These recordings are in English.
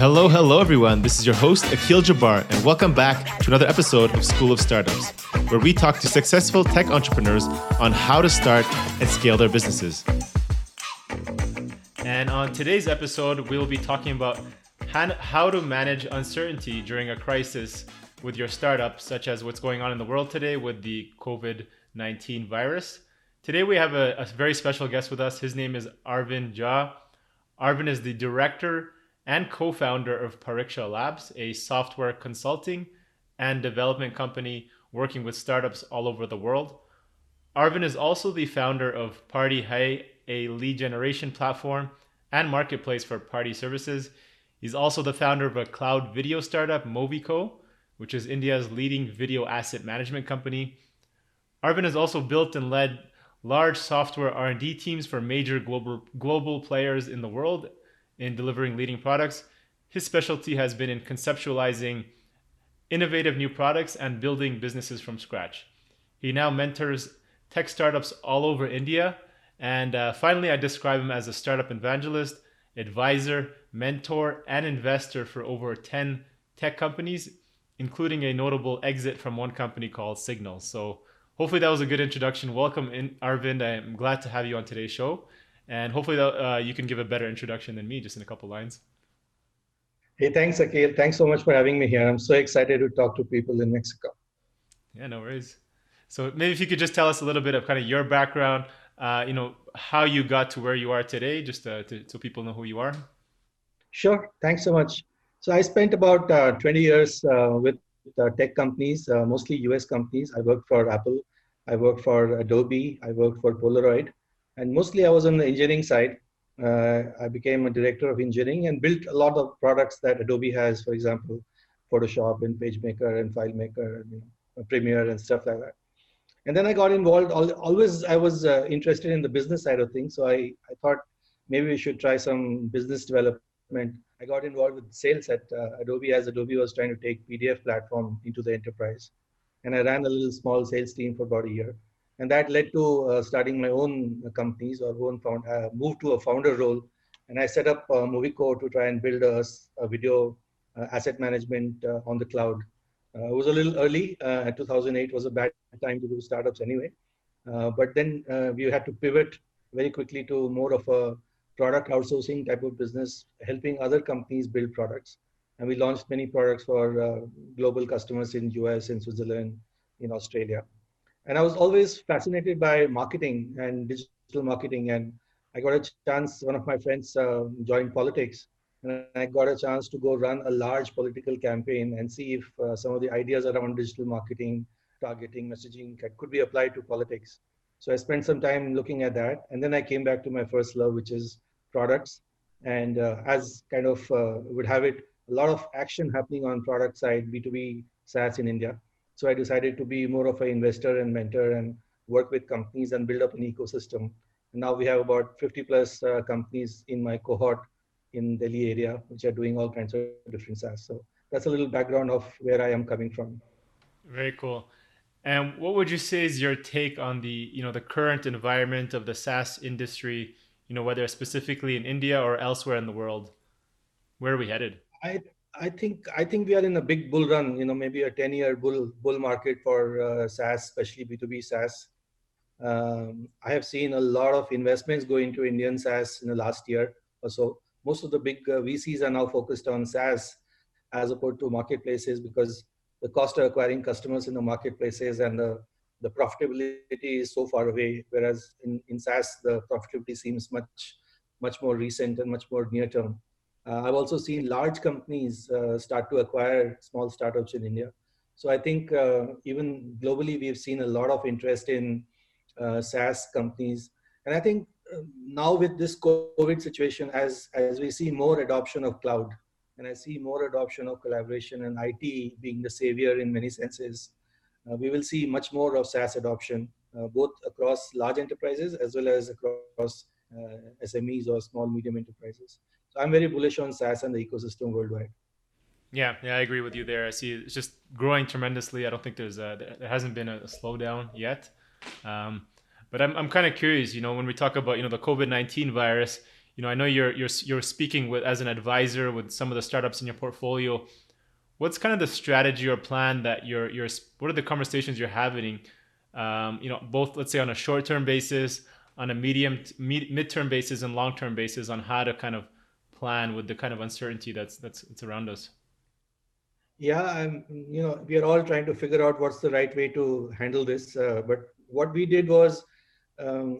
Hello, hello, everyone. This is your host, Akeel Jabbar, and welcome back to another episode of School of Startups, where we talk to successful tech entrepreneurs on how to start and scale their businesses. And on today's episode, we will be talking about how to manage uncertainty during a crisis with your startup, such as what's going on in the world today with the COVID 19 virus. Today, we have a, a, very special guest with us. His name is Arvind Jha. Arvind is the director and co founder of Pariksha Labs, a software consulting and development company working with startups all over the world. Arvind is also the founder of Partee Hai, a lead generation platform and marketplace for party services. He's also the founder of a cloud video startup, Movico, which is India's leading video asset management company. Arvind has also built and led large software R&D teams for major global global players in the world in delivering leading products. His specialty has been in conceptualizing innovative new products and building businesses from scratch. He now mentors tech startups all over India. And uh, finally, I describe him as a startup evangelist, advisor, mentor, and investor for over 10 tech companies, including a notable exit from one company called Signal. So, hopefully, that was a good introduction. Welcome, in, Arvind. I'm glad to have you on today's show. And hopefully, uh, you can give a better introduction than me, just in a couple lines. Hey, thanks, Akeel. Thanks so much for having me here. I'm so excited to talk to people in Mexico. Yeah, no worries. So maybe if you could just tell us a little bit of kind of your background, uh, you know, how you got to where you are today, just to, to, so people know who you are. Sure. Thanks so much. So I spent about uh, 20 years uh, with uh, tech companies, uh, mostly US companies. I worked for Apple. I worked for Adobe. I worked for Polaroid and mostly I was on the engineering side. Uh, I became a director of engineering and built a lot of products that Adobe has, for example, Photoshop and PageMaker and FileMaker, and, you know, Premiere and stuff like that. And then I got involved. Always, I was uh, interested in the business side of things. So I, I thought maybe we should try some business development. I got involved with sales at uh, Adobe as Adobe was trying to take PDF platform into the enterprise. And I ran a little small sales team for about a year and that led to uh, starting my own companies or own found uh, moved to a founder role. And i set up uh, movico to try and build a, a video uh, asset management uh, on the cloud. Uh, it was a little early 2008 was a bad time to do startups anyway. But then we had to pivot very quickly to more of a product outsourcing type of business helping other companies build products. And we launched many products for global customers in us in switzerland in australia and I was always fascinated by marketing and digital marketing. And I got a chance, one of my friends uh, joined politics, and I got a chance to go run a large political campaign and see if uh, some of the ideas around digital marketing, targeting, messaging could be applied to politics. So I spent some time looking at that. And then I came back to my first love, which is products. And uh, as kind of uh, would have it, a lot of action happening on product side, B2B SaaS in India. So I decided to be more of an investor and mentor and work with companies and build up an ecosystem. And now we have about 50 plus uh, companies in my cohort in Delhi area, which are doing all kinds of different SaaS. So that's a little background of where I am coming from. Very cool. And what would you say is your take on the, you know, the current environment of the SaaS industry, you know, whether specifically in India or elsewhere in the world? Where are we headed? I, I think I think we are in a big bull run. You know, maybe a ten-year bull bull market for uh, SaaS, especially B two B SaaS. Um, I have seen a lot of investments go into Indian SaaS in the last year or so. Most of the big uh, VCs are now focused on SaaS as opposed to marketplaces because the cost of acquiring customers in the marketplaces and the, the profitability is so far away. Whereas in, in SaaS, the profitability seems much, much more recent and much more near term. Uh, I've also seen large companies uh, start to acquire small startups in India. So I think uh, even globally, we've seen a lot of interest in SaaS companies. And I think now with this COVID situation, as, as we see more adoption of cloud, and I see more adoption of collaboration and IT being the savior in many senses, uh, we will see much more of SaaS adoption, uh, both across large enterprises as well as across uh, SMEs or small medium enterprises. I'm very bullish on SaaS and the ecosystem worldwide. Yeah, yeah, I agree with you there. I see it's just growing tremendously. I don't think there's a there hasn't been a slowdown yet. Um, but I'm I'm kind of curious. You know, when we talk about you know the COVID nineteen virus, you know, I know you're you're you're speaking with as an advisor with some of the startups in your portfolio. What's kind of the strategy or plan that you're you're what are the conversations you're having um, you know, both let's say on a short-term basis, on a medium mid-term basis and long-term basis on how to kind of plan with the kind of uncertainty that's that's, that's around us yeah i'm you know we are all trying to figure out what's the right way to handle this uh, but what we did was um,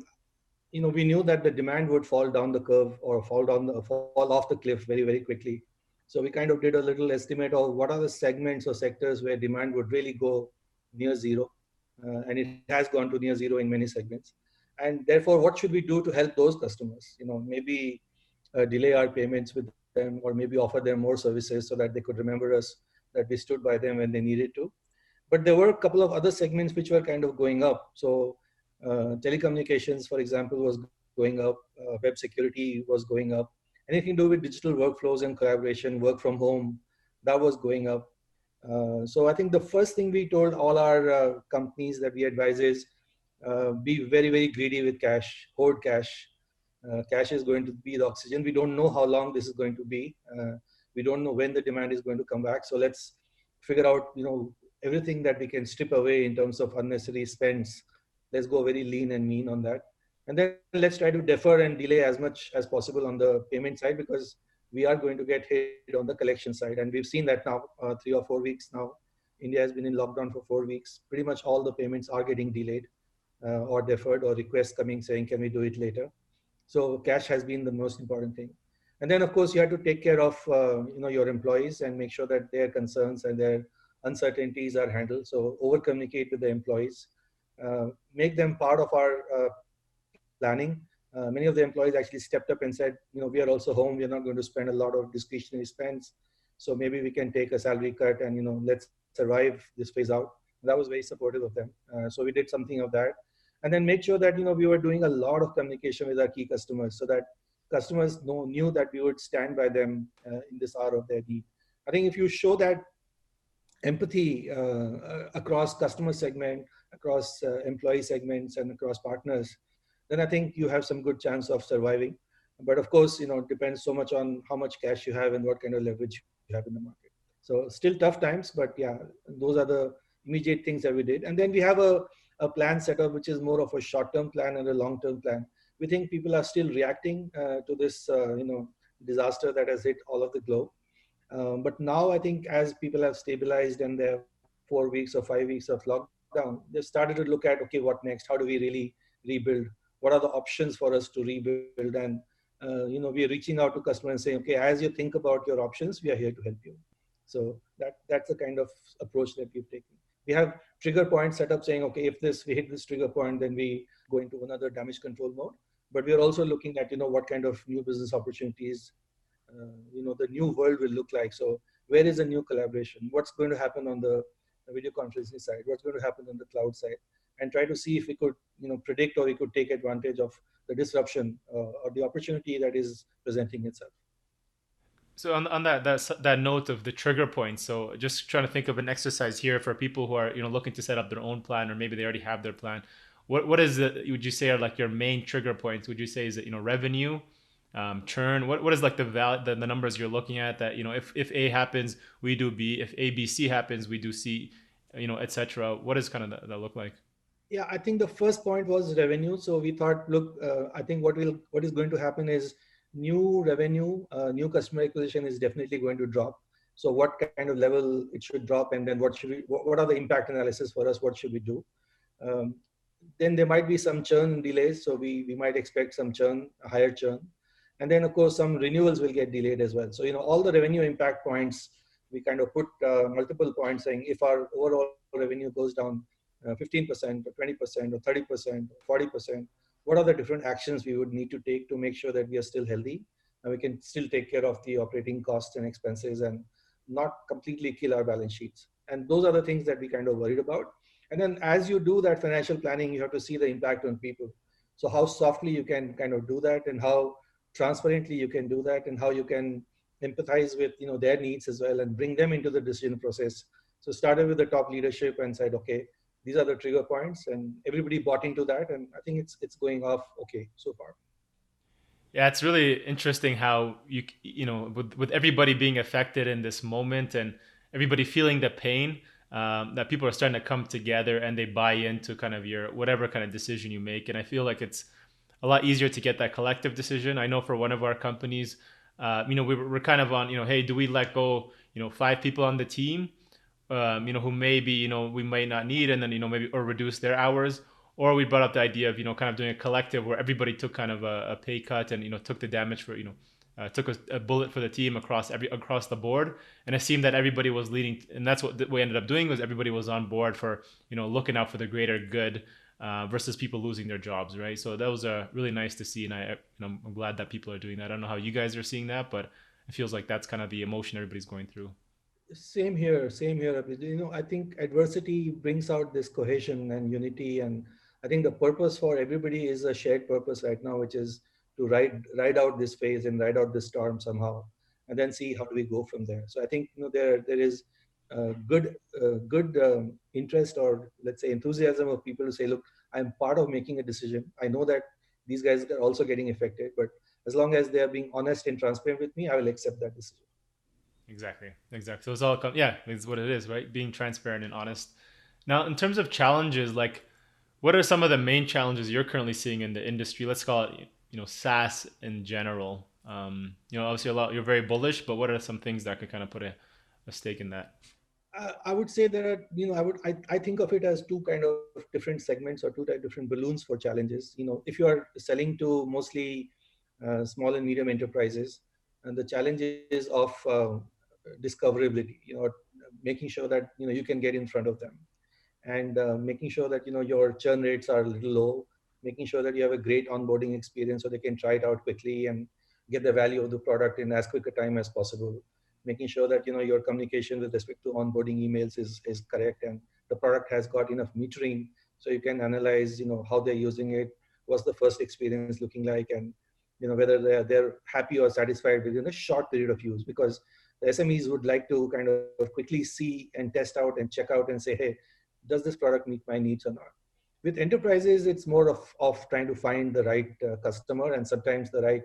you know we knew that the demand would fall down the curve or fall down the fall off the cliff very very quickly so we kind of did a little estimate of what are the segments or sectors where demand would really go near zero uh, and it has gone to near zero in many segments. And therefore, what should we do to help those customers? You know, maybe uh, delay our payments with them, or maybe offer them more services so that they could remember us that we stood by them when they needed to. But there were a couple of other segments which were kind of going up. So uh, telecommunications, for example, was going up. Uh, web security was going up. Anything to do with digital workflows and collaboration, work from home, that was going up. Uh, so I think the first thing we told all our uh, companies that we advise is uh, be very, very greedy with cash, hoard cash. Uh, cash is going to be the oxygen. We don't know how long this is going to be. Uh, we don't know when the demand is going to come back. So let's figure out, you know, everything that we can strip away in terms of unnecessary spends. Let's go very lean and mean on that. And then let's try to defer and delay as much as possible on the payment side because we are going to get hit on the collection side. And we've seen that now, uh, three or four weeks now. India has been in lockdown for four weeks. Pretty much all the payments are getting delayed uh, or deferred or requests coming saying, can we do it later? So cash has been the most important thing. And then of course you have to take care of uh, you know, your employees and make sure that their concerns and their uncertainties are handled. So over communicate with the employees, uh, make them part of our uh, planning uh, many of the employees actually stepped up and said, you know, we are also home. We're not going to spend a lot of discretionary spends. So maybe we can take a salary cut and, you know, let's survive this phase out. That was very supportive of them. Uh, so we did something of that. And then make sure that, you know, we were doing a lot of communication with our key customers so that customers know, knew that we would stand by them uh, in this hour of their need. I think if you show that empathy uh, across customer segment, across uh, employee segments and across partners, then I think you have some good chance of surviving. But of course, you know, it depends so much on how much cash you have and what kind of leverage you have in the market. So still tough times, but yeah, those are the immediate things that we did. And then we have a, a plan set up, which is more of a short-term plan and a long-term plan. We think people are still reacting uh, to this, uh, you know, disaster that has hit all of the globe. Um, but now I think as people have stabilized and they're four weeks or five weeks of lockdown, they've started to look at, okay, what next? How do we really rebuild? what are the options for us to rebuild and uh, you know we are reaching out to customers and saying okay as you think about your options we are here to help you so that that's the kind of approach that we've taken we have trigger points set up saying okay if this we hit this trigger point then we go into another damage control mode. But we are also looking at you know what kind of new business opportunities uh, you know the new world will look like. So where is a new collaboration? What's going to happen on the video conferencing side? What's going to happen on the cloud side? And try to see if we could you know predict or we could take advantage of the disruption uh, or the opportunity that is presenting itself so on, on that, that that note of the trigger points so just trying to think of an exercise here for people who are you know looking to set up their own plan or maybe they already have their plan. What what is it would you say are like your main trigger points? Would you say is it you know revenue um, churn? What, what is like the, val- the the numbers you're looking at that you know if if a happens we do b. If a b c happens we do c you know etc what does kind of that, that look like? Yeah, I think the first point was revenue. So we thought, look, uh, I think what will what is going to happen is new revenue, uh, new customer acquisition is definitely going to drop. So what kind of level it should drop, and then what should we? What, what are the impact analysis for us? What should we do? Um, then there might be some churn delays, so we we might expect some churn, higher churn, and then of course some renewals will get delayed as well. So you know all the revenue impact points, we kind of put uh, multiple points saying if our overall revenue goes down 15% uh, or 20% or 30% or 40%, what are the different actions we would need to take to make sure that we are still healthy and we can still take care of the operating costs and expenses and not completely kill our balance sheets. And those are the things that we kind of worried about. And then as you do that financial planning, you have to see the impact on people. So how softly you can kind of do that and how transparently you can do that and how you can empathize with you know their needs as well and bring them into the decision process. So started with the top leadership and said, okay, these are the trigger points and everybody bought into that and i think it's it's going off okay so far Yeah, it's really interesting how you you know with with everybody being affected in this moment and everybody feeling the pain um, that people are starting to come together and they buy into kind of your whatever kind of decision you make. And I feel like it's a lot easier to get that collective decision. I know for one of our companies, uh, you know, we we're kind of on you know, hey, do we let go you know five people on the team, um, you know, who maybe you know we might not need, and then you know maybe or reduce their hours. Or we brought up the idea of you know kind of doing a collective where everybody took kind of a, a pay cut and you know took the damage for you know uh, took a, a, bullet for the team across every across the board. And it seemed that everybody was leading and that's what we ended up doing was everybody was on board for you know looking out for the greater good uh, versus people losing their jobs right? So that was uh, really nice to see and I you know, I'm glad that people are doing that. I don't know how you guys are seeing that but it feels like that's kind of the emotion everybody's going through same here same here you know I think adversity brings out this cohesion and unity and I think the purpose for everybody is a shared purpose right now, which is to ride ride out this phase and ride out this storm somehow, and then see how do we go from there. So I think you know there there is good good um, interest or let's say enthusiasm of people to say, look, I'm part of making a decision. I know that these guys are also getting affected, but as long as they are being honest and transparent with me, I will accept that decision. Exactly, exactly. So it's all yeah, it's what it is, right? Being transparent and honest. Now, in terms of challenges, like what are some of the main challenges you're currently seeing in the industry? Let's call it, you know, SaaS in general. Um, you know, obviously a lot. You're very bullish, but what are some things that could kind of put a, a stake in that? Uh, I would say there are, you know, I would, I, I think of it as two kind of different segments or two different balloons for challenges. You know, if you are selling to mostly uh, small and medium enterprises, and the challenges of uh, discoverability, you know, making sure that you know you can get in front of them. And uh, making sure that you know your churn rates are a little low making sure that you have a great onboarding experience so they can try it out quickly and get the value of the product in as quick a time as possible. Making sure that you know your communication with respect to onboarding emails is, is correct and the product has got enough metering so you can analyze you know how they're using it what's the first experience looking like and you know whether they're, they're happy or satisfied within a short period of use because the smes would like to kind of quickly see and test out and check out and say hey does this product meet my needs or not? With enterprises, it's more of, of trying to find the right uh, customer and sometimes the right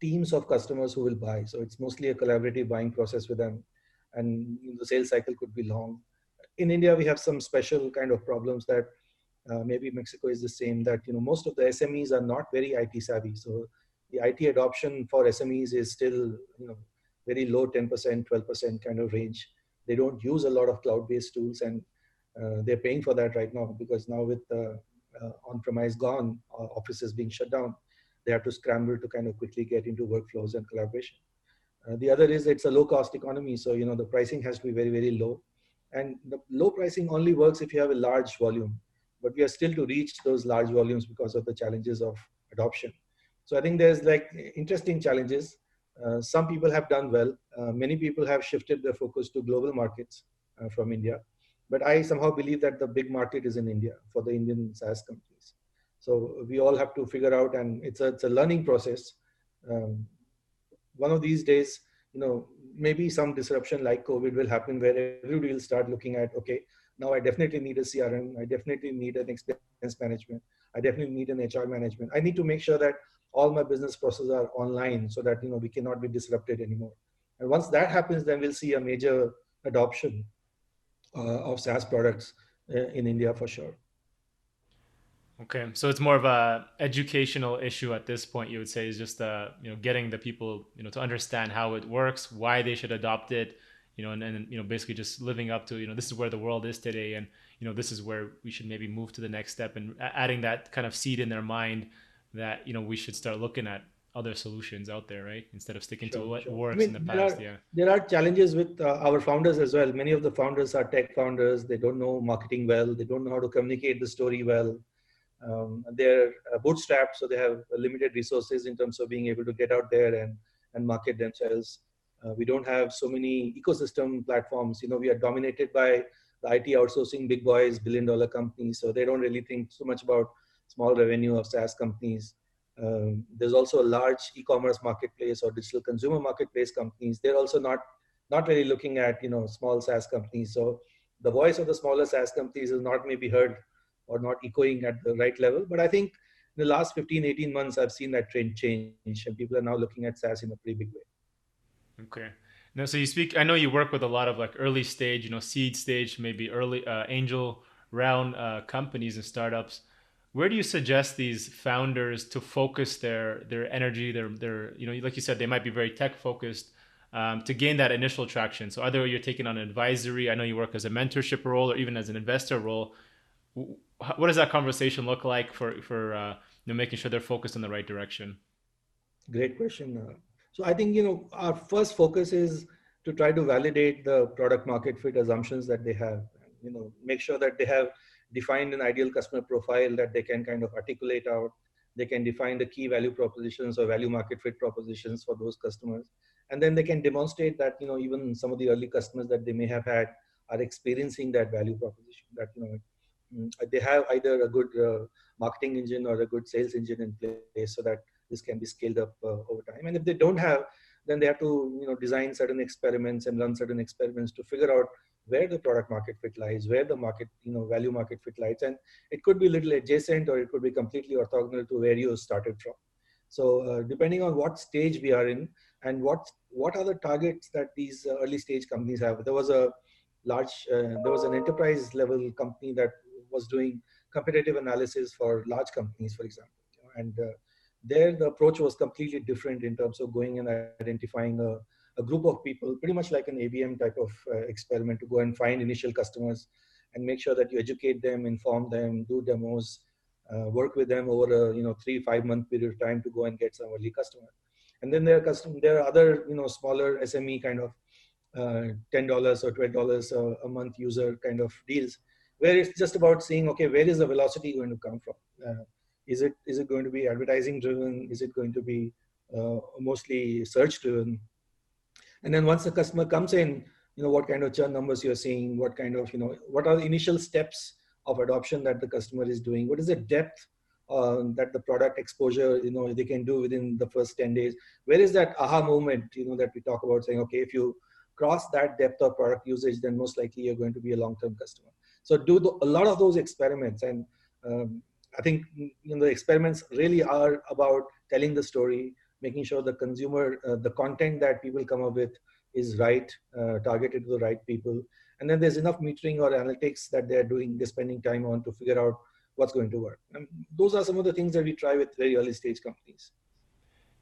teams of customers who will buy. So it's mostly a collaborative buying process with them, and the sales cycle could be long. In India, we have some special kind of problems that uh, maybe Mexico is the same. That you know most of the SMEs are not very IT savvy, so the IT adoption for SMEs is still you know very low, 10%, 12% kind of range. They don't use a lot of cloud-based tools, and uh, they're paying for that right now because now with the uh, on-premise gone, uh, offices being shut down, they have to scramble to kind of quickly get into workflows and collaboration. Uh, the other is it's a low cost economy. So, you know, the pricing has to be very, very low. And the low pricing only works if you have a large volume, but we are still to reach those large volumes because of the challenges of adoption. So I think there's like interesting challenges. Uh, some people have done well. Uh, many people have shifted their focus to global markets from India. But I somehow believe that the big market is in India for the Indian SaaS companies. So we all have to figure out, and it's a, it's a learning process. Um, one of these days, you know, maybe some disruption like COVID will happen where everybody will start looking at, okay, now I definitely need a CRM. I definitely need an expense management. I definitely need an HR management. I need to make sure that all my business processes are online so that, you know, we cannot be disrupted anymore. And once that happens, then we'll see a major adoption uh, of SaaS products uh, in India for sure. Okay, so it's more of a educational issue at this point. You would say is just uh, you know getting the people you know to understand how it works, why they should adopt it, you know, and, and you know basically just living up to you know this is where the world is today, and you know this is where we should maybe move to the next step, and adding that kind of seed in their mind that you know we should start looking at other solutions out there, right? Instead of sticking sure, to what sure. works I mean, in the past. Are, yeah. There are challenges with uh, our founders as well. Many of the founders are tech founders. They don't know marketing well. They don't know how to communicate the story well. Um, they're uh, bootstrapped, so they have limited resources in terms of being able to get out there and, and market themselves. Uh, we don't have so many ecosystem platforms. You know, we are dominated by the IT outsourcing big boys, billion dollar companies. So they don't really think so much about small revenue of SaaS companies. Um, there's also a large e-commerce marketplace or digital consumer marketplace companies. They're also not not really looking at you know small SaaS companies. So the voice of the smaller SaaS companies is not maybe heard or not echoing at the right level. But I think in the last 15, 18 months, I've seen that trend change, and people are now looking at SaaS in a pretty big way. Okay. Now, so you speak. I know you work with a lot of like early stage, you know, seed stage, maybe early uh, angel round uh, companies and startups. Where do you suggest these founders to focus their their energy, their their you know, like you said, they might be very tech focused um, to gain that initial traction. So either you're taking on an advisory, I know you work as a mentorship role, or even as an investor role. What does that conversation look like for for uh, you know, making sure they're focused in the right direction? Great question. Uh, so I think you know our first focus is to try to validate the product market fit assumptions that they have. You know, make sure that they have defined an ideal customer profile that they can kind of articulate out. They can define the key value propositions or value market fit propositions for those customers and then they can demonstrate that you know even some of the early customers that they may have had are experiencing that value proposition that you know mm, they have either a good uh, marketing engine or a good sales engine in place so that this can be scaled up uh, over time and if they don't have then they have to you know design certain experiments and run certain experiments to figure out where the product market fit lies where the market you know value market fit lies and it could be a little adjacent or it could be completely orthogonal to where you started from so uh, depending on what stage we are in and what what are the targets that these uh, early stage companies have? There was a large, uh, there was an enterprise level company that was doing competitive analysis for large companies, for example, and uh, there the approach was completely different in terms of going and identifying a, a group of people, pretty much like an ABM type of uh, experiment to go and find initial customers and make sure that you educate them, inform them, do demos, uh, work with them over a you know three five month period of time to go and get some early customers and then there are custom there are other you know smaller sme kind of uh, $10 or $12 a, month user kind of deals where it's just about seeing okay where is the velocity going to come from? Uh, is it is it going to be advertising driven? Is it going to be uh, mostly search driven and then once the customer comes in you know what kind of churn numbers you're seeing what kind of you know what are the initial steps of adoption that the customer is doing? What is the depth uh, that the product exposure you know they can do within the first 10 days? Where is that aha moment you know that we talk about saying okay if you cross that depth of product usage then most likely you're going to be a long-term customer. So do the, a lot of those experiments. And um, i think you know the experiments really are about telling the story making sure the consumer uh, the content that people come up with is right uh, targeted to the right people and then there's enough metering or analytics that they're doing they're spending time on to figure out what's going to work. And those are some of the things that we try with very early stage companies.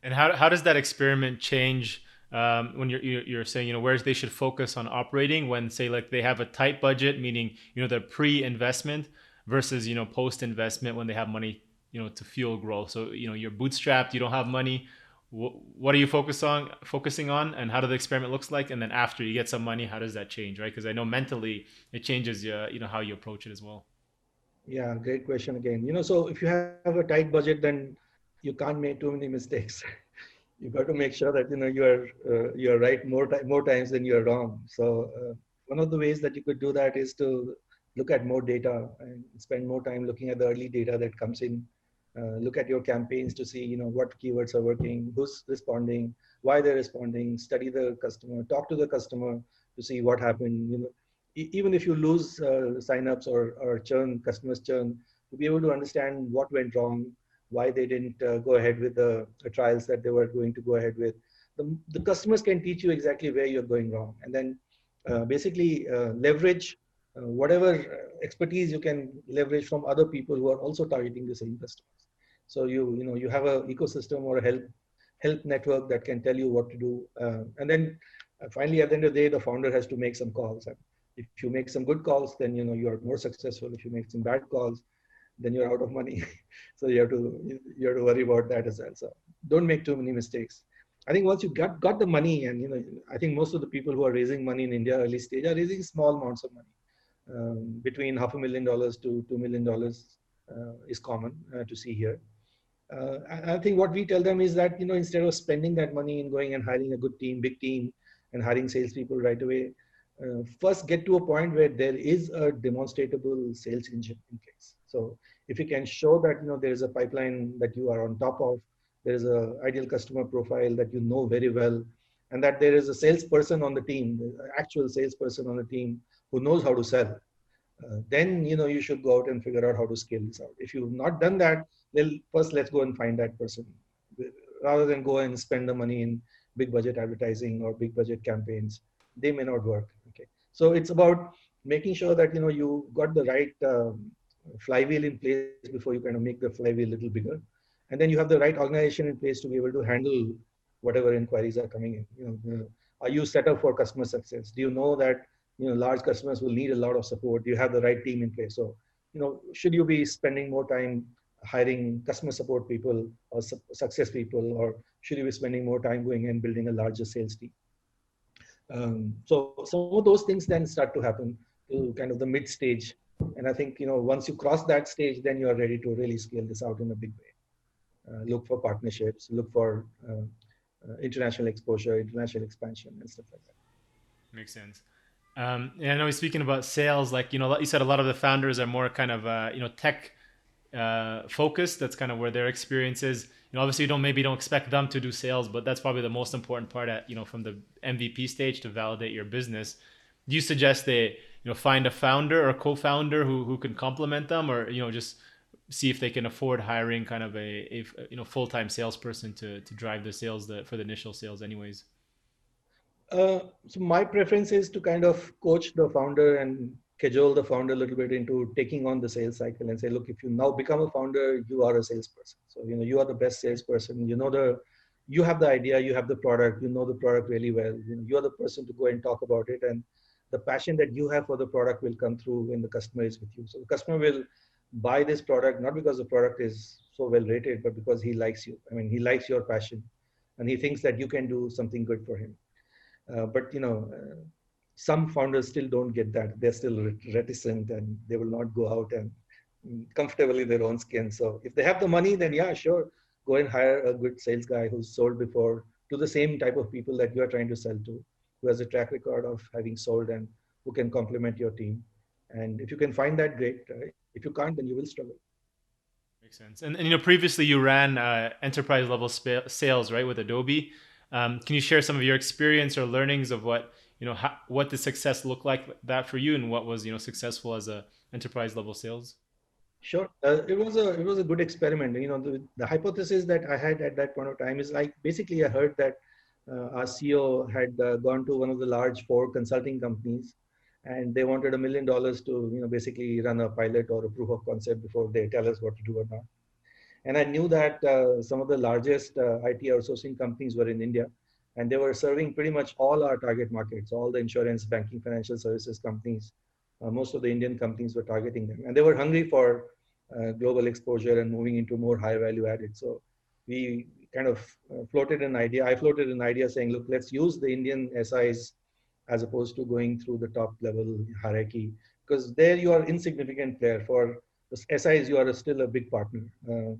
And how, how does that experiment change um, when you're, you're saying, you know, where they should focus on operating when say like they have a tight budget, meaning, you know, the pre-investment versus, you know, post-investment when they have money, you know, to fuel growth. So, you know, you're bootstrapped, you don't have money. What are you focus on, focusing on and how do the experiment looks like? And then after you get some money, how does that change? Right. Cause I know mentally it changes, your you know, how you approach it as well. Yeah, great question again. You know, so if you have a tight budget, then you can't make too many mistakes. you got to make sure that you know you are uh, you are right more more times than you are wrong. So uh, one of the ways that you could do that is to look at more data and spend more time looking at the early data that comes in. Uh, look at your campaigns to see you know what keywords are working, who's responding, why they're responding. Study the customer, talk to the customer to see what happened. You know, even if you lose uh, signups or, or churn, customers churn, to be able to understand what went wrong, why they didn't uh, go ahead with the, the, trials that they were going to go ahead with. The, the customers can teach you exactly where you're going wrong. And then uh, basically uh, leverage uh, whatever expertise you can leverage from other people who are also targeting the same customers. So you, you know, you have an ecosystem or a help, help network that can tell you what to do. Uh, and then finally, at the end of the day, the founder has to make some calls. And if you make some good calls then you know you are more successful. If you make some bad calls then you're out of money. So you have to you have to worry about that as well. So don't make too many mistakes. I think once you got got the money and you know i think most of the people who are raising money in india early stage are raising small amounts of money. Um, between half a million dollars to two million dollars uh, is common uh, to see here uh, I, think what we tell them is that you know instead of spending that money and going and hiring a good team big team and hiring salespeople right away uh, first get to a point where there is a demonstrable sales engine in place. So if you can show that you know there is a pipeline that you are on top of, there is a ideal customer profile that you know very well, and that there is a salesperson on the team, the actual salesperson on the team who knows how to sell. uh, then you know you should go out and figure out how to scale this out. If you've not done that, then first let's go and find that person, rather than go and spend the money in big budget advertising or big budget campaigns. They may not work. Okay, so it's about making sure that you know you got the right um, flywheel in place before you kind of make the flywheel a little bigger, and then you have the right organization in place to be able to handle whatever inquiries are coming in. You know, are you set up for customer success? Do you know that you know large customers will need a lot of support? Do you have the right team in place? So you know, should you be spending more time hiring customer support people or su success people, or should you be spending more time going and building a larger sales team? Um, so some of those things then start to happen to kind of the mid stage. And I think, you know, once you cross that stage, then you are ready to really scale this out in a big way. Uh, look for partnerships, look for uh, uh, international exposure, international expansion, and stuff like that. Makes sense. Um, and I know we're speaking about sales, like you know, you said, a lot of the founders are more kind of uh, you know tech uh, focused. That's kind of where their experience is. You know, obviously, you don't maybe don't expect them to do sales, but that's probably the most important part at you know from the MVP stage to validate your business. Do you suggest they you know find a founder or co-founder who who can complement them, or you know just see if they can afford hiring kind of a, a you know full-time salesperson to to drive the sales the, for the initial sales anyways uh, so my preference is to kind of coach the founder and cajole the founder a little bit into taking on the sales cycle and say look if you now become a founder you are a salesperson. So you know you are the best salesperson. You know the you have the idea you have the product you know the product really well. You know, you're the person to go and talk about it and the passion that you have for the product will come through when the customer is with you. So the customer will buy this product not because the product is so well rated but because he likes you. I mean he likes your passion and he thinks that you can do something good for him. Uh, but you know uh, some founders still don't get that they're still reticent and they will not go out and mm, comfortable in their own skin so if they have the money then yeah sure go and hire a good sales guy who's sold before to the same type of people that you are trying to sell to who has a track record of having sold and who can complement your team and if you can find that great right? If you can't, then you will struggle. Makes sense. And, and you know, previously you ran uh, enterprise level sp- sales, right, with Adobe. Um, can you share some of your experience or learnings of what you know how, what the success looked like that for you, and what was you know successful as a enterprise level sales? Sure, uh, it was a it was a good experiment. You know, the, the hypothesis that I had at that point of time is like basically I heard that uh, our CEO had uh, gone to one of the large four consulting companies and they wanted a million dollars to you know basically run a pilot or a proof of concept before they tell us what to do or not and i knew that uh, some of the largest uh, it outsourcing companies were in india and they were serving pretty much all our target markets all the insurance banking financial services companies. Uh, most of the indian companies were targeting them. And they were hungry for uh, global exposure and moving into more high value added. So we kind of uh, floated an idea i floated an idea saying look let's use the indian SIs as opposed to going through the top level hierarchy. Because there you are insignificant player. For the SIs you are still a big partner. Uh,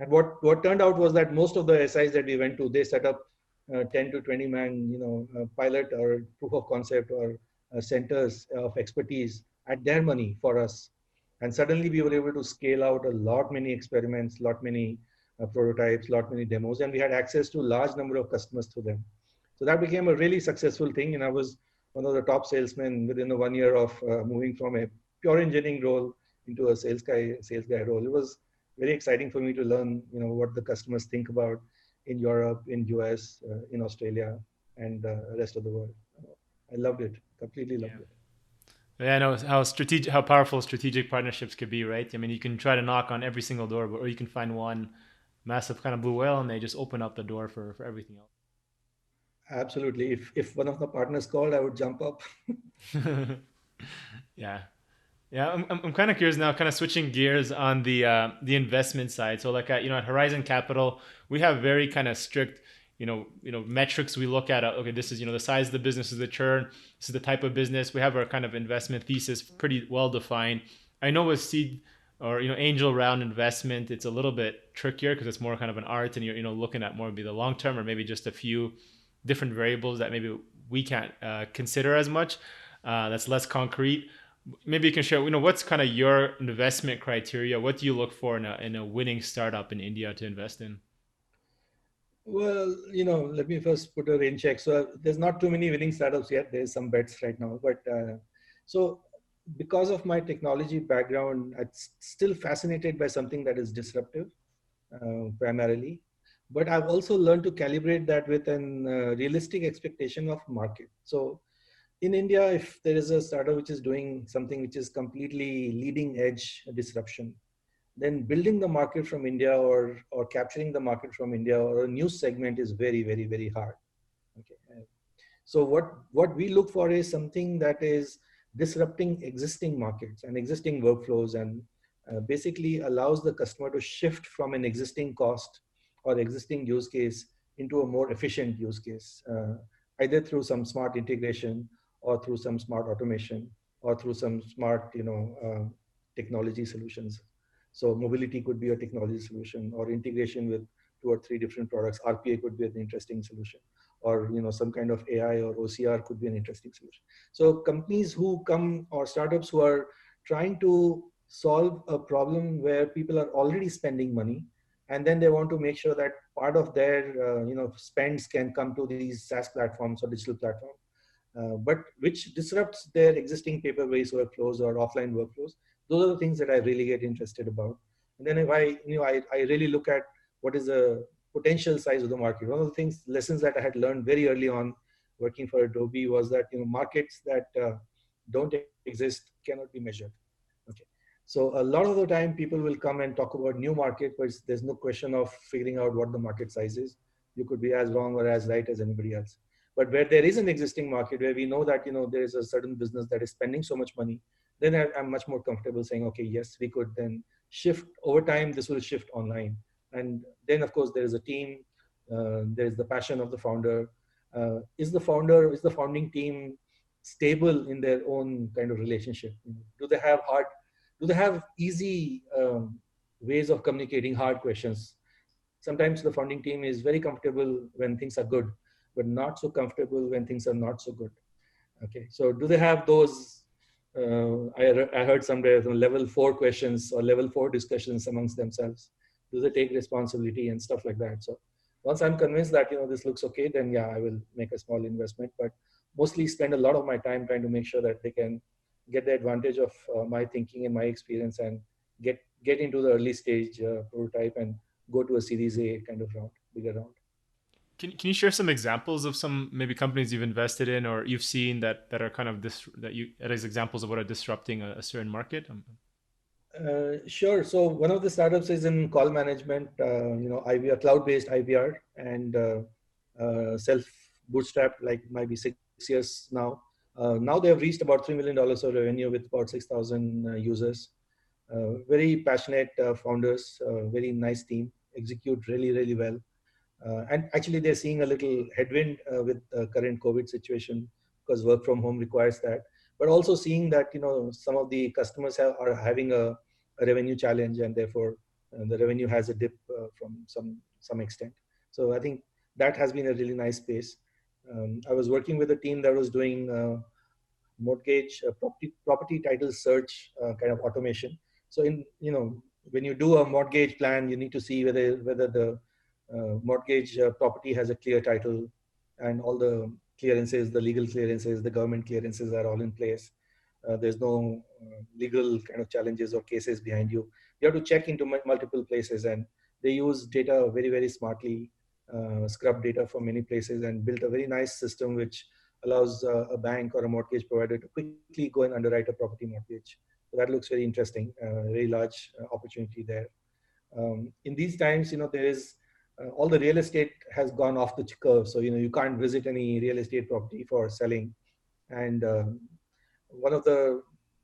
and what what turned out was that most of the SIs that we went to they set up 10 to 20 man you know uh, pilot or proof of concept or uh, centers of expertise at their money for us and suddenly we were able to scale out a lot many experiments lot many uh, prototypes lot many demos and we had access to large number of customers through them so that became a really successful thing. And I was one of the top salesmen within the one year of uh, moving from a pure engineering role into a sales guy, sales guy role. It was very exciting for me to learn, you know, what the customers think about in Europe, in US, uh, in Australia, and uh, rest of the world. I loved it. Completely loved yeah. it. Yeah, I know how strategic, how powerful strategic partnerships could be, right? I mean, you can try to knock on every single door, but or you can find one massive kind of blue whale, and they just open up the door for for everything else. Absolutely. If if one of the partners called, I would jump up. yeah. Yeah, I'm, I'm kind of curious now, kind of switching gears on the uh, the investment side. So, like, at, you know, at Horizon Capital, we have very kind of strict, you know, you know, metrics we look at. Uh, okay, this is you know the size of the business, is the churn, this is the type of business. We have our kind of investment thesis pretty well defined. I know with seed or you know angel round investment, it's a little bit trickier because it's more kind of an art, and you're you know looking at more maybe the long term or maybe just a few different variables that maybe we can't uh, consider as much. Uh, that's less concrete. Maybe you can share, you know, what's kind of your investment criteria? What do you look for in a, in a winning startup in India to invest in? Well, you know, let me first put a rain check. So there's not too many winning startups yet. There's some bets right now, but uh, so because of my technology background, I'm still fascinated by something that is disruptive, uh, primarily. But I've also learned to calibrate that with an uh, realistic expectation of market. So in India, if there is a startup which is doing something which is completely leading edge disruption, then building the market from India or, or capturing the market from India or a new segment is very, very, very hard. Okay. So what, what we look for is something that is disrupting existing markets and existing workflows and uh, basically allows the customer to shift from an existing cost or existing use case into a more efficient use case, uh, either through some smart integration or through some smart automation or through some smart, you know, uh, technology solutions. So mobility could be a technology solution or integration with two or three different products. RPA could be an interesting solution or you know some kind of AI or OCR could be an interesting solution. So companies who come or startups who are trying to solve a problem where people are already spending money and then they want to make sure that part of their uh, you know spends can come to these SaaS platforms or digital platforms, uh, but which disrupts their existing paper-based workflows or offline workflows. Those are the things that I really get interested about. And then if I you know I, I really look at what is the potential size of the market. One of the things, lessons that I had learned very early on working for Adobe was that you know markets that uh, don't exist cannot be measured. Okay, so a lot of the time people will come and talk about new market, but there's no question of figuring out what the market size is. You could be as wrong or as right as anybody else. But where there is an existing market where we know that you know there is a certain business that is spending so much money, then I, I'm much more comfortable saying, okay, yes, we could then shift. Over time. This will shift online. And then of course there is a team uh, there is the passion of the founder. Uh, is the founder is the founding team stable in their own kind of relationship? Do they have hard do they have easy um, ways of communicating hard questions? Sometimes the founding team is very comfortable when things are good but not so comfortable when things are not so good. Okay so do they have those uh, I, I heard somewhere level four questions or level four discussions amongst themselves. Do they take responsibility and stuff like that? So once i'm convinced that you know this looks okay then yeah i will make a small investment but mostly spend a lot of my time trying to make sure that they can get the advantage of uh, my thinking and my experience and get get into the early stage uh, prototype and go to a series a kind of round bigger round can, can you share some examples of some maybe companies you've invested in or you've seen that that are kind of this that you as examples of what are disrupting a, a certain market um, uh, sure. So one of the startups is in call management, uh, you know, IVR, cloud-based IVR and uh, uh self-bootstrapped, like maybe six years now. Uh, now they have reached about $3 million of revenue with about 6,000 users. very passionate founders, very nice team, execute really, really well. And actually they're seeing a little headwind with the current COVID situation because work from home requires that. But also seeing that you know some of the customers have, are having a, a revenue challenge and therefore uh, the revenue has a dip uh, from some some extent. So i think that has been a really nice space. Um, i was working with a team that was doing uh, mortgage uh, property property title search uh, kind of automation. So in you know when you do a mortgage plan you need to see whether whether the uh, mortgage property has a clear title and all the clearances, the legal clearances, the government clearances are all in place. Uh, there's no uh, legal kind of challenges or cases behind you. You have to check into multiple places and they use data very, very smartly, uh, scrub data from many places and built a very nice system which allows uh, a bank or a mortgage provider to quickly go and underwrite a property mortgage. So that looks very interesting, uh, very large uh, opportunity there. Um, in these times, you know, there is uh, all the real estate has gone off the curve. So, you know, you can't visit any real estate property for selling. And um, one of the,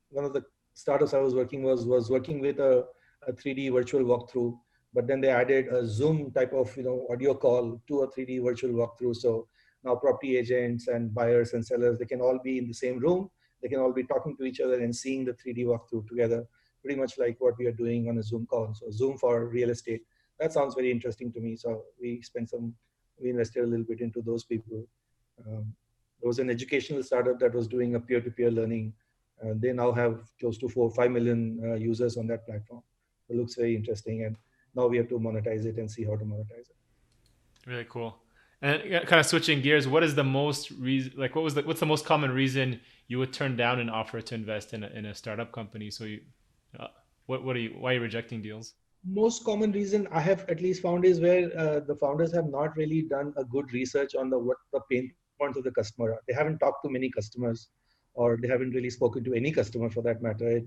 one of the startups I was working was, was working with a, a 3D virtual walkthrough, but then they added a Zoom type of, you know, audio call to a 3D virtual walkthrough. So now property agents and buyers and sellers, they can all be in the same room. They can all be talking to each other and seeing the 3D walkthrough together, pretty much like what we are doing on a Zoom call. So Zoom for real estate that sounds very interesting to me. So we spent some, we invested a little bit into those people. Um, there was an educational startup that was doing a peer-to-peer learning. Uh, they now have close to four, five million uh, users on that platform. It looks very interesting, and now we have to monetize it and see how to monetize it. Really cool. And kind of switching gears, what is the most reason? Like, what was the what's the most common reason you would turn down an offer to invest in a, in a startup company? So you, uh, what what are you? Why are you rejecting deals? Most common reason I have at least found is where uh, the founders have not really done a good research on the what the pain points of the customer are. They haven't talked to many customers, or they haven't really spoken to any customer for that matter. It,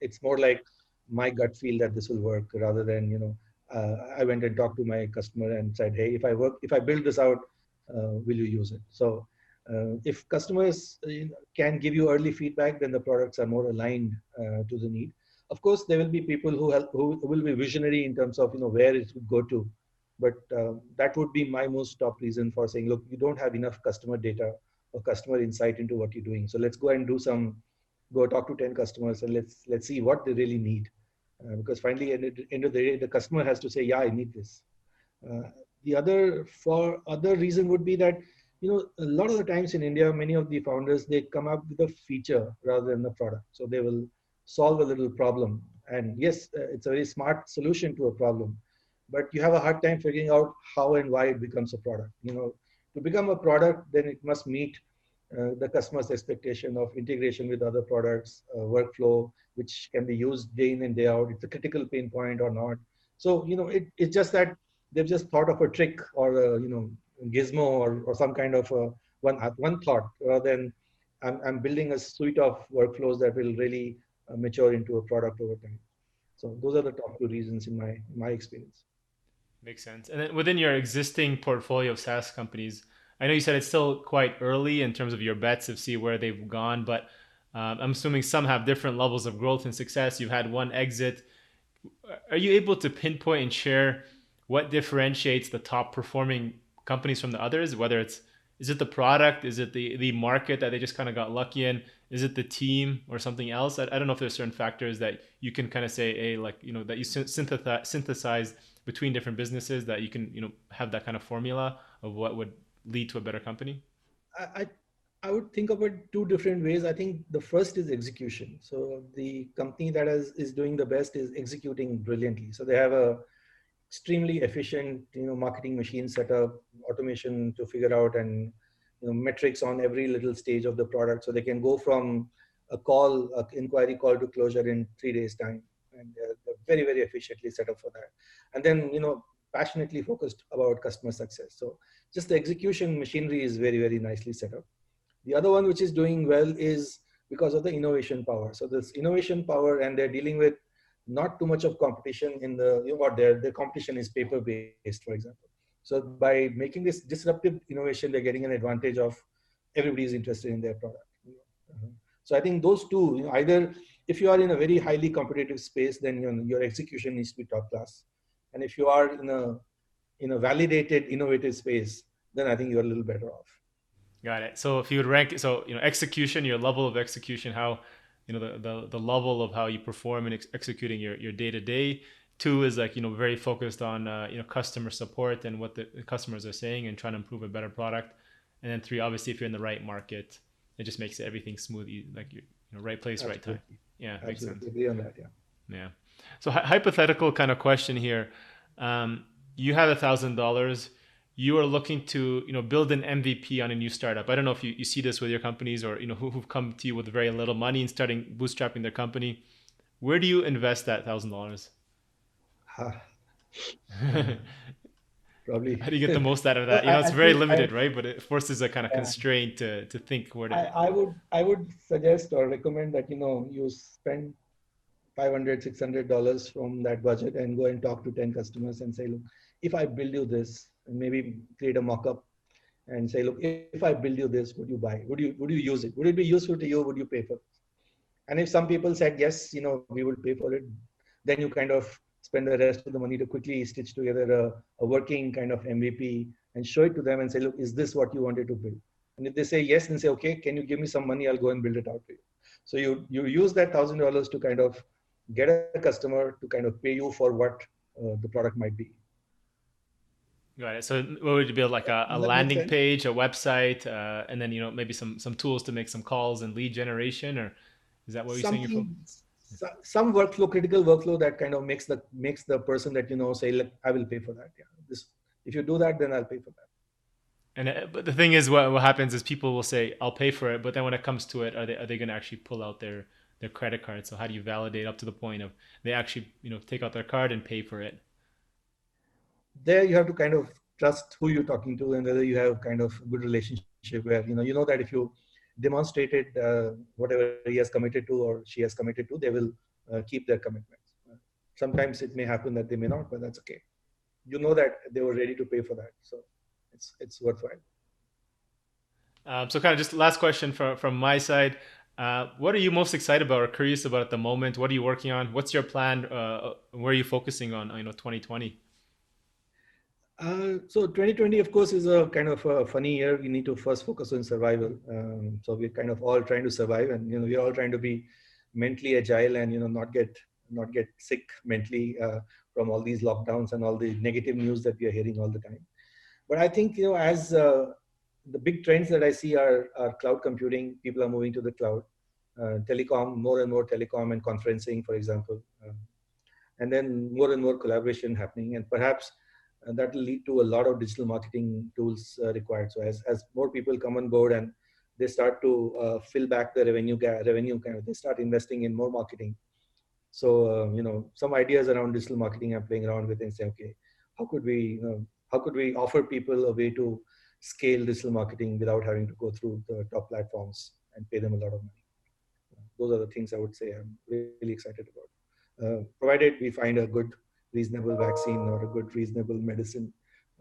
it's more like my gut feel that this will work rather than you know uh, I went and talked to my customer and said, hey, if I work, if I build this out, uh, will you use it? So uh, if customers can give you early feedback, then the products are more aligned to the need. Of course, there will be people who help, who will be visionary in terms of you know where it would go to, but that would be my most top reason for saying, look, you don't have enough customer data or customer insight into what you're doing. So let's go and do some, go talk to 10 customers and let's let's see what they really need. Uh, because finally at the end of the day the customer has to say yeah i need this. Uh, the other for other reason would be that you know a lot of the times in india many of the founders they come up with a feature rather than the product. So they will solve a little problem and yes uh, it's a very smart solution to a problem but you have a hard time figuring out how and why it becomes a product you know to become a product then it must meet uh, the customer's expectation of integration with other products, uh, workflow, which can be used day in and day out. It's a critical pain point or not. So, you know, it, it's just that they've just thought of a trick or, a, you know, gizmo or, or some kind of a, one, one thought rather than I'm, I'm building a suite of workflows that will really uh, mature into a product over time. So those are the top two reasons in my, my experience. Makes sense. And then within your existing portfolio of SaaS companies, I know you said it's still quite early in terms of your bets to see where they've gone, but um, I'm assuming some have different levels of growth and success. You've had one exit. Are you able to pinpoint and share what differentiates the top performing companies from the others? Whether it's is it the product, is it the the market that they just kind of got lucky in, is it the team or something else? I, I don't know if there's certain factors that you can kind of say, hey, like you know that you synthesize synthesize between different businesses that you can you know have that kind of formula of what would lead to a better company? I, I would think of it two different ways. I think the first is execution. So the company that is, is doing the best is executing brilliantly. So they have a extremely efficient, you know, marketing machine setup, automation to figure out and you know metrics on every little stage of the product. So they can go from a call, a inquiry call to closure in three days time. And they're, very, very efficiently set up for that. And then, you know, passionately focused about customer success. So just the execution machinery is very, very nicely set up. The other one which is doing well is because of the innovation power. So this innovation power and they're dealing with not too much of competition in the, you know what, their, their competition is paper based, for example. So by making this disruptive innovation, they're getting an advantage of everybody is interested in their product. So I think those two, you know, either if you are in a very highly competitive space, then you know, your execution needs to be top class. And if you are in a in a validated, innovative space, then I think you're a little better off. Got it. So if you would rank, so you know, execution, your level of execution, how you know the the, the level of how you perform in ex- executing your your day to day. Two is like you know very focused on uh, you know customer support and what the customers are saying and trying to improve a better product. And then three, obviously, if you're in the right market, it just makes everything smooth, like you know, right place, Absolutely. right time. Yeah, Absolutely. makes sense. That. Yeah. Yeah. So hypothetical kind of question here. Um, you have a thousand dollars. You are looking to you know build an MVP on a new startup. I don't know if you, you see this with your companies or you know who, who've come to you with very little money and starting bootstrapping their company. Where do you invest that thousand dollars? Probably. How do you get the most out of that? You know, it's very limited, I, right? But it forces a kind of constraint to, to think where to. I, I would I would suggest or recommend that you know you spend 500 600 dollars from that budget and go and talk to 10 customers and say look if i build you this maybe create a mock-up and say look if i build you this would you buy would you would you use it would it be useful to you would you pay for it and if some people said yes you know we will pay for it then you kind of spend the rest of the money to quickly stitch together a, a working kind of mvp and show it to them and say look is this what you wanted to build and if they say yes then say okay can you give me some money i'll go and build it out for you so you you use that thousand dollars to kind of get a customer to kind of pay you for what uh, the product might be. Got it. So, what would you build like a, a landing page, a website, uh, and then you know maybe some some tools to make some calls and lead generation, or is that what you're Something, saying? You're some workflow, critical workflow that kind of makes the makes the person that you know say, "Look, I will pay for that." Yeah, this if you do that, then I'll pay for that. And uh, but the thing is, what what happens is people will say, "I'll pay for it," but then when it comes to it, are they are they going to actually pull out their their credit card? So how do you validate up to the point of they actually you know take out their card and pay for it? There, you have to kind of trust who you're talking to and whether you have kind of a good relationship where you know you know that if you demonstrated uh, whatever he has committed to or she has committed to, they will uh, keep their commitments. Sometimes it may happen that they may not, but that's okay. You know that they were ready to pay for that, so it's it's worthwhile. Um, so, kind of just last question from from my side. Uh, what are you most excited about or curious about at the moment? What are you working on? What's your plan? Uh, where are you focusing on? You know, 2020. Uh, so 2020, of course, is a kind of a funny year. We need to first focus on survival. Um, so we're kind of all trying to survive, and you know, we're all trying to be mentally agile and you know not get not get sick mentally uh, from all these lockdowns and all the negative news that we are hearing all the time. But I think you know, as uh, the big trends that I see are, are cloud computing. People are moving to the cloud. Uh, telecom, more and more telecom and conferencing, for example, um, and then more and more collaboration happening, and perhaps and that will lead to a lot of digital marketing tools uh, required. So as, as more people come on board and they start to uh, fill back the revenue revenue kind of, they start investing in more marketing. So uh, you know, some ideas around digital marketing I'm playing around with and say, okay, how could we, you know, how could we offer people a way to scale digital marketing without having to go through the top platforms and pay them a lot of money? Those are the things I would say I'm really excited about. Uh, provided we find a good reasonable vaccine or a good reasonable medicine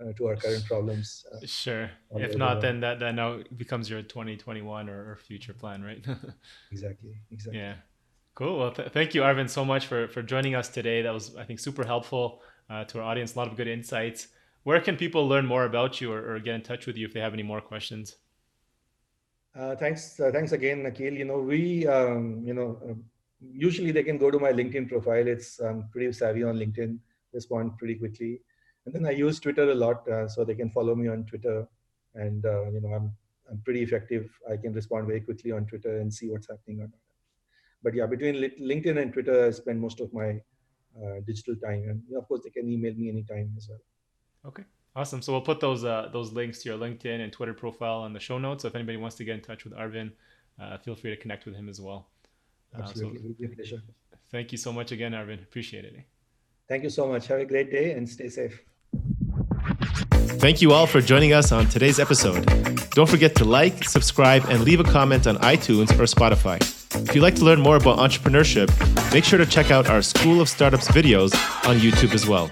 uh, to our current problems. Uh, sure. If not, then that, that now becomes your 2021 or, or future plan, right? exactly. Exactly. Yeah. Cool. Well, th- thank you, Arvind, so much for, for joining us today. That was, I think, super helpful uh, to our audience. A lot of good insights. Where can people learn more about you or, or get in touch with you if they have any more questions? Uh, thanks. Uh, thanks again, Akeel. You know, we, um, you know, um, usually they can go to my LinkedIn profile. It's pretty savvy on LinkedIn, respond pretty quickly. And then I use Twitter a lot, uh, so they can follow me on Twitter. And uh, you know, I'm I'm pretty effective. I can respond very quickly on Twitter and see what's happening on. But yeah, between LinkedIn and Twitter, I spend most of my uh, digital time, and of course, they can email me anytime as well. Okay, awesome. So we'll put those uh, those links to your LinkedIn and Twitter profile on the show notes. So if anybody wants to get in touch with Arvind, uh, feel free to connect with him as well. Absolutely. Uh, so pleasure. Thank you so much again, Arvin. Appreciate it. Thank you so much. Have a great day and stay safe. Thank you all for joining us on today's episode. Don't forget to like, subscribe, and leave a comment on iTunes or Spotify. If you'd like to learn more about entrepreneurship, make sure to check out our School of Startups videos on YouTube as well.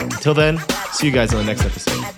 Until then, see you guys on the next episode.